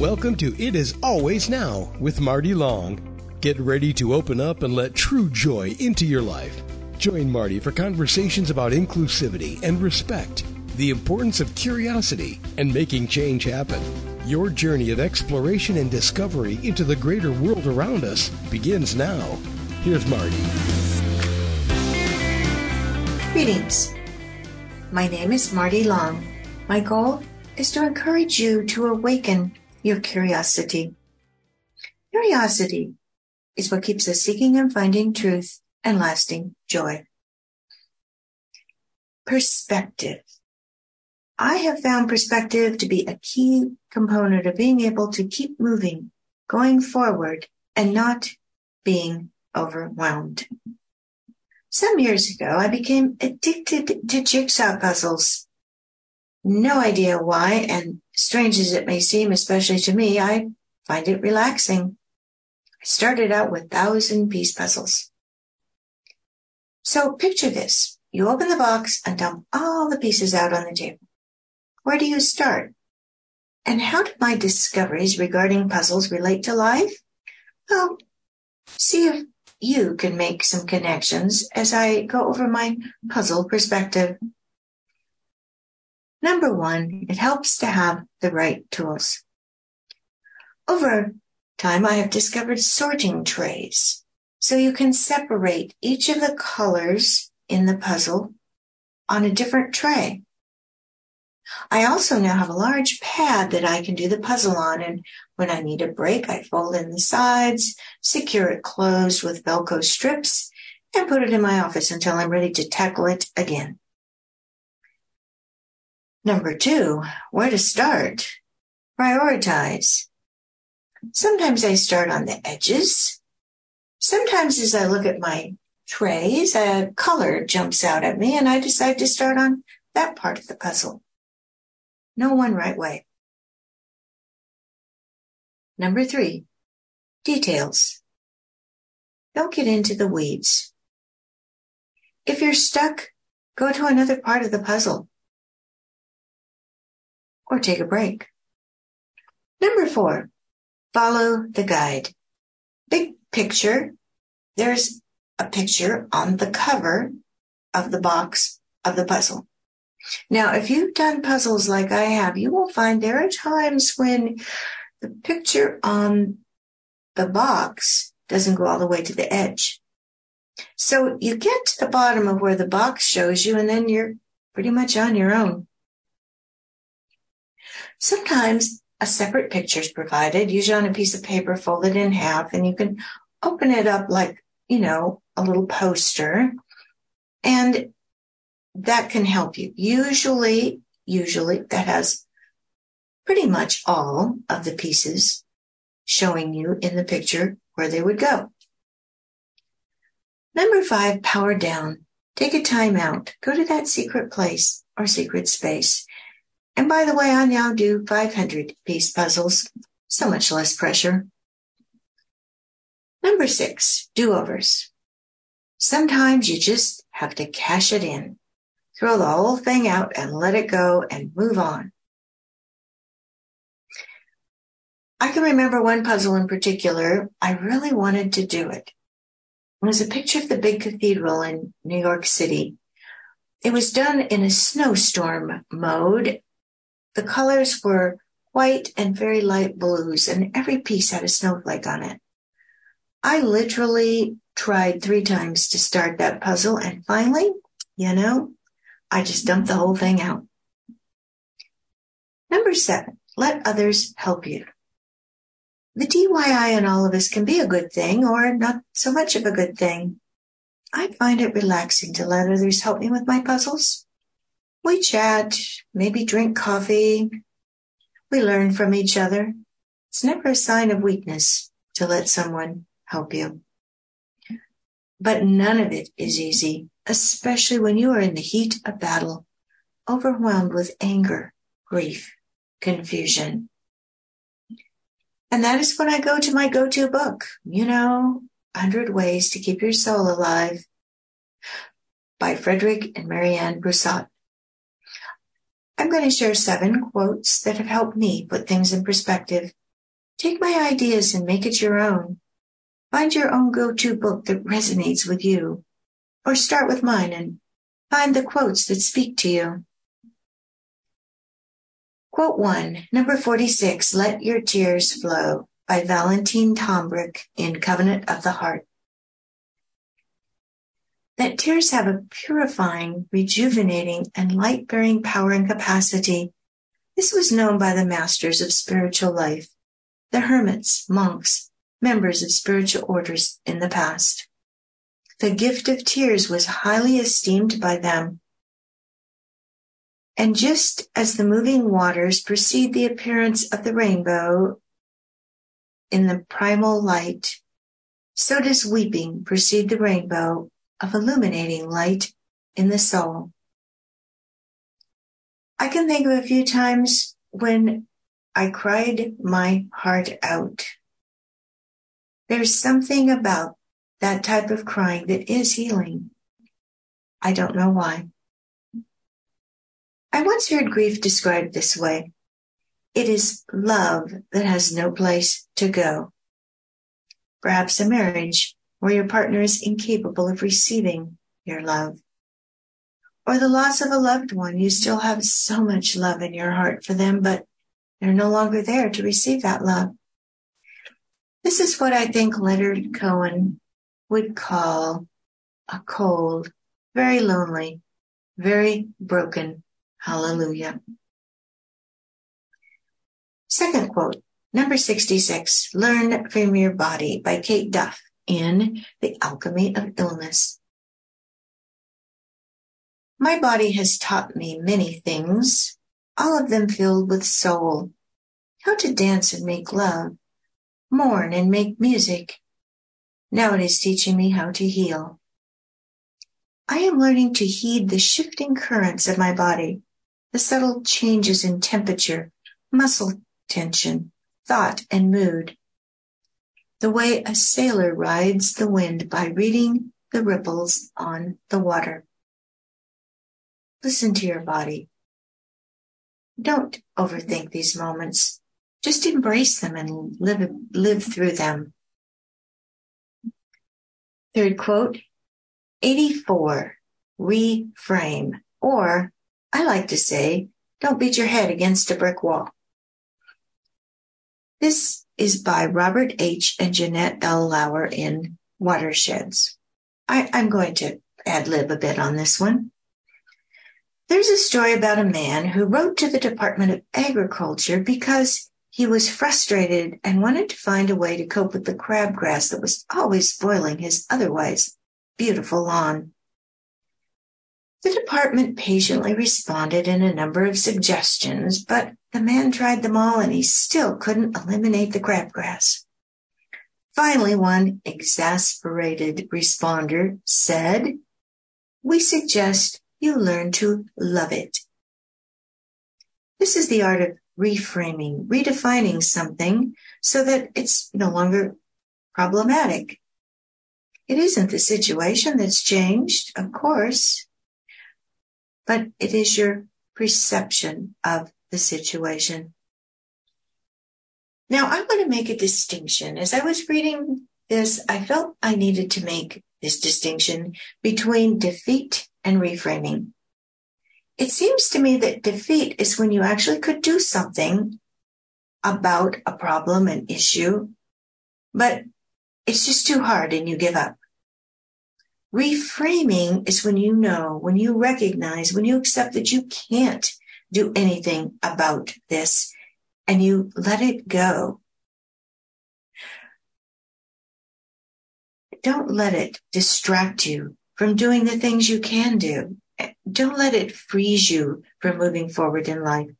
Welcome to It Is Always Now with Marty Long. Get ready to open up and let true joy into your life. Join Marty for conversations about inclusivity and respect, the importance of curiosity, and making change happen. Your journey of exploration and discovery into the greater world around us begins now. Here's Marty. Greetings. My name is Marty Long. My goal is to encourage you to awaken your curiosity. Curiosity is what keeps us seeking and finding truth and lasting joy. Perspective. I have found perspective to be a key component of being able to keep moving, going forward, and not being overwhelmed. Some years ago, I became addicted to jigsaw puzzles. No idea why, and strange as it may seem, especially to me, I find it relaxing. I started out with thousand piece puzzles. So picture this. You open the box and dump all the pieces out on the table. Where do you start? And how do my discoveries regarding puzzles relate to life? Well, see if you can make some connections as I go over my puzzle perspective. Number one, it helps to have the right tools. Over time, I have discovered sorting trays. So you can separate each of the colors in the puzzle on a different tray. I also now have a large pad that I can do the puzzle on. And when I need a break, I fold in the sides, secure it closed with Velcro strips, and put it in my office until I'm ready to tackle it again. Number two, where to start? Prioritize. Sometimes I start on the edges. Sometimes as I look at my trays, a color jumps out at me and I decide to start on that part of the puzzle. No one right way. Number three, details. Don't get into the weeds. If you're stuck, go to another part of the puzzle or take a break. Number four, follow the guide. Big picture. There's a picture on the cover of the box of the puzzle. Now, if you've done puzzles like I have, you will find there are times when the picture on the box doesn't go all the way to the edge. So you get to the bottom of where the box shows you and then you're pretty much on your own. Sometimes a separate picture is provided, usually on a piece of paper folded in half, and you can open it up like, you know, a little poster. And that can help you. Usually, usually that has pretty much all of the pieces showing you in the picture where they would go. Number five, power down. Take a time out. Go to that secret place or secret space. And by the way, I now do 500 piece puzzles. So much less pressure. Number six, do-overs. Sometimes you just have to cash it in. Throw the whole thing out and let it go and move on. I can remember one puzzle in particular. I really wanted to do it. It was a picture of the big cathedral in New York City. It was done in a snowstorm mode. The colors were white and very light blues and every piece had a snowflake on it. I literally tried three times to start that puzzle and finally, you know, I just dumped the whole thing out. Number seven, let others help you. The DIY in all of us can be a good thing or not so much of a good thing. I find it relaxing to let others help me with my puzzles. We chat, maybe drink coffee. We learn from each other. It's never a sign of weakness to let someone help you. But none of it is easy especially when you are in the heat of battle, overwhelmed with anger, grief, confusion. And that is when I go to my go-to book, you know, 100 Ways to Keep Your Soul Alive by Frederic and Marianne Brussat. I'm going to share seven quotes that have helped me put things in perspective Take my ideas and make it your own. Find your own go-to book that resonates with you. Or start with mine and find the quotes that speak to you. Quote 1, number 46, Let Your Tears Flow by Valentine Tomberg in Covenant of the Heart. That tears have a purifying, rejuvenating, and light bearing power and capacity. This was known by the masters of spiritual life, the hermits, monks, members of spiritual orders in the past. The gift of tears was highly esteemed by them and just as the moving waters precede the appearance of the rainbow in the primal light, so does weeping precede the rainbow of illuminating light in the soul. I can think of a few times when I cried my heart out. There's something about that type of crying that is healing. I don't know why. I once heard grief described this way. It is love that has no place to go. Perhaps a marriage where your partner is incapable of receiving your love. Or the loss of a loved one. You still have so much love in your heart for them, but they're no longer there to receive that love. This is what I think Leonard Cohen would call a cold, very lonely, very broken Hallelujah. Second quote, number 66, Learn from Your Body by Kate Duff in The Alchemy of Illness. My body has taught me many things, all of them filled with soul. How to dance and make love, mourn and make music. Now it is teaching me how to heal. I am learning to heed the shifting currents of my body the subtle changes in temperature, muscle tension, thought, and mood. The way a sailor rides the wind by reading the ripples on the water. Listen to your body. Don't overthink these moments. Just embrace them and live, live through them. Third quote, 84, reframe or I like to say, don't beat your head against a brick wall. This is by Robert H. and Jeanette L. Lauer in Watersheds. I, I'm going to ad lib a bit on this one. There's a story about a man who wrote to the Department of Agriculture because he was frustrated and wanted to find a way to cope with the crabgrass that was always spoiling his otherwise beautiful lawn. The department patiently responded in a number of suggestions, but the man tried them all and he still couldn't eliminate the crabgrass. Finally, one exasperated responder said, we suggest you learn to love it. This is the art of reframing, redefining something so that it's no longer problematic. It isn't the situation that's changed, of course but it is your perception of the situation. Now, I want to make a distinction. As I was reading this, I felt I needed to make this distinction between defeat and reframing. It seems to me that defeat is when you actually could do something about a problem, an issue, but it's just too hard and you give up. Reframing is when you know, when you recognize, when you accept that you can't do anything about this and you let it go. Don't let it distract you from doing the things you can do. Don't let it freeze you from moving forward in life.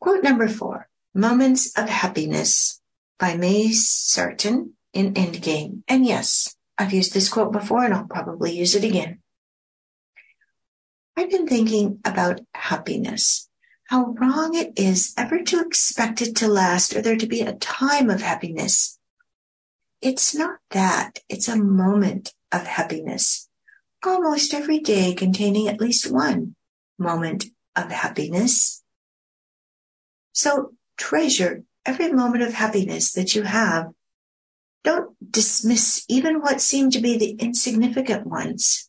Quote number four, Moments of Happiness by May Sarton in Endgame. And yes, I've used this quote before and I'll probably use it again. I've been thinking about happiness, how wrong it is ever to expect it to last or there to be a time of happiness. It's not that, it's a moment of happiness, almost every day containing at least one moment of happiness. So treasure every moment of happiness that you have. Don't dismiss even what seem to be the insignificant ones.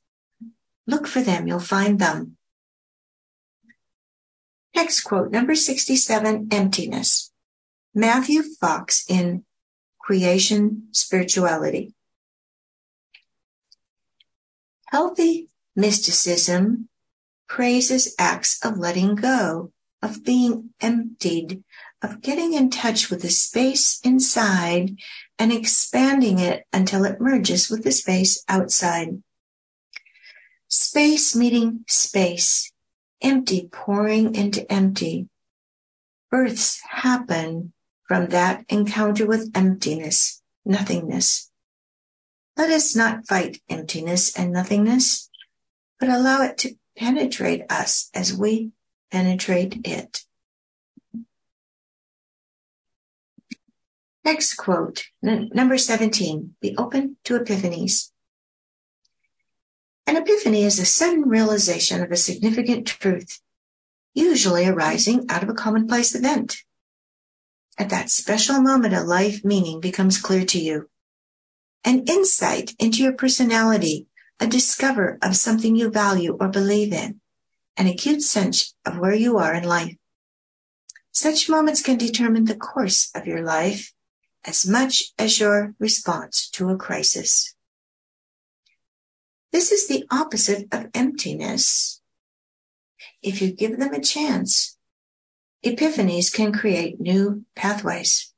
Look for them, you'll find them. Next quote, number 67, emptiness. Matthew Fox in Creation Spirituality. Healthy mysticism praises acts of letting go, of being emptied, of getting in touch with the space inside and expanding it until it merges with the space outside. Space meeting space, empty pouring into empty. Births happen from that encounter with emptiness, nothingness. Let us not fight emptiness and nothingness, but allow it to penetrate us as we penetrate it. Next quote, n- number 17, be open to epiphanies. An epiphany is a sudden realization of a significant truth, usually arising out of a commonplace event. At that special moment, a life meaning becomes clear to you an insight into your personality, a discover of something you value or believe in, an acute sense of where you are in life. Such moments can determine the course of your life as much as your response to a crisis. This is the opposite of emptiness. If you give them a chance, epiphanies can create new pathways.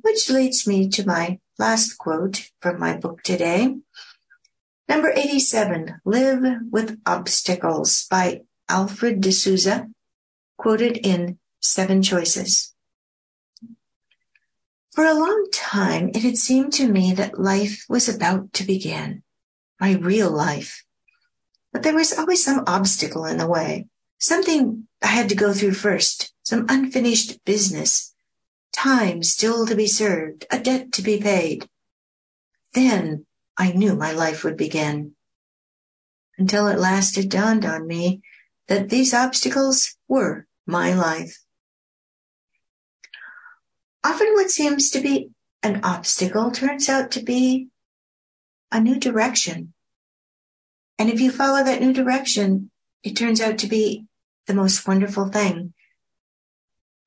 Which leads me to my last quote from my book today. Number 87, Live with Obstacles by Alfred de Souza, quoted in Seven Choices. For a long time, it had seemed to me that life was about to begin, my real life. But there was always some obstacle in the way, something I had to go through first, some unfinished business time still to be served, a debt to be paid. Then I knew my life would begin. Until at last it dawned on me that these obstacles were my life. Often what seems to be an obstacle turns out to be a new direction. And if you follow that new direction, it turns out to be the most wonderful thing.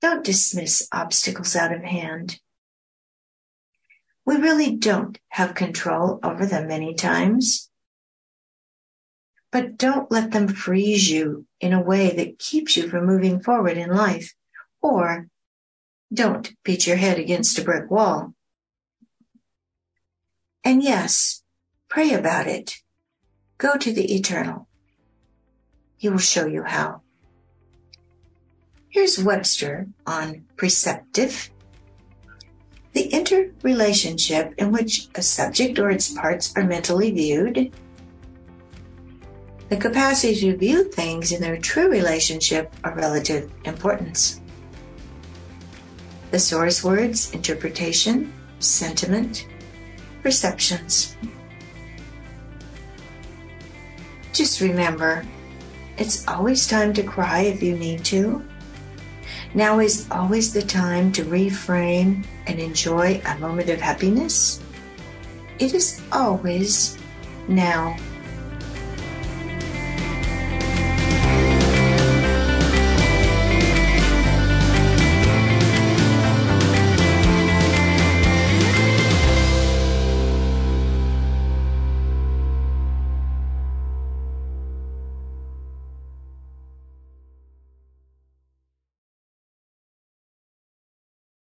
Don't dismiss obstacles out of hand. We really don't have control over them many times. But don't let them freeze you in a way that keeps you from moving forward in life. Or don't beat your head against a brick wall. And yes, pray about it. Go to the eternal. He will show you how. Here's Webster on preceptive. The interrelationship in which a subject or its parts are mentally viewed. The capacity to view things in their true relationship or relative importance. The source words, interpretation, sentiment, perceptions. Just remember, it's always time to cry if you need to now is always the time to reframe and enjoy a moment of happiness. It is always now.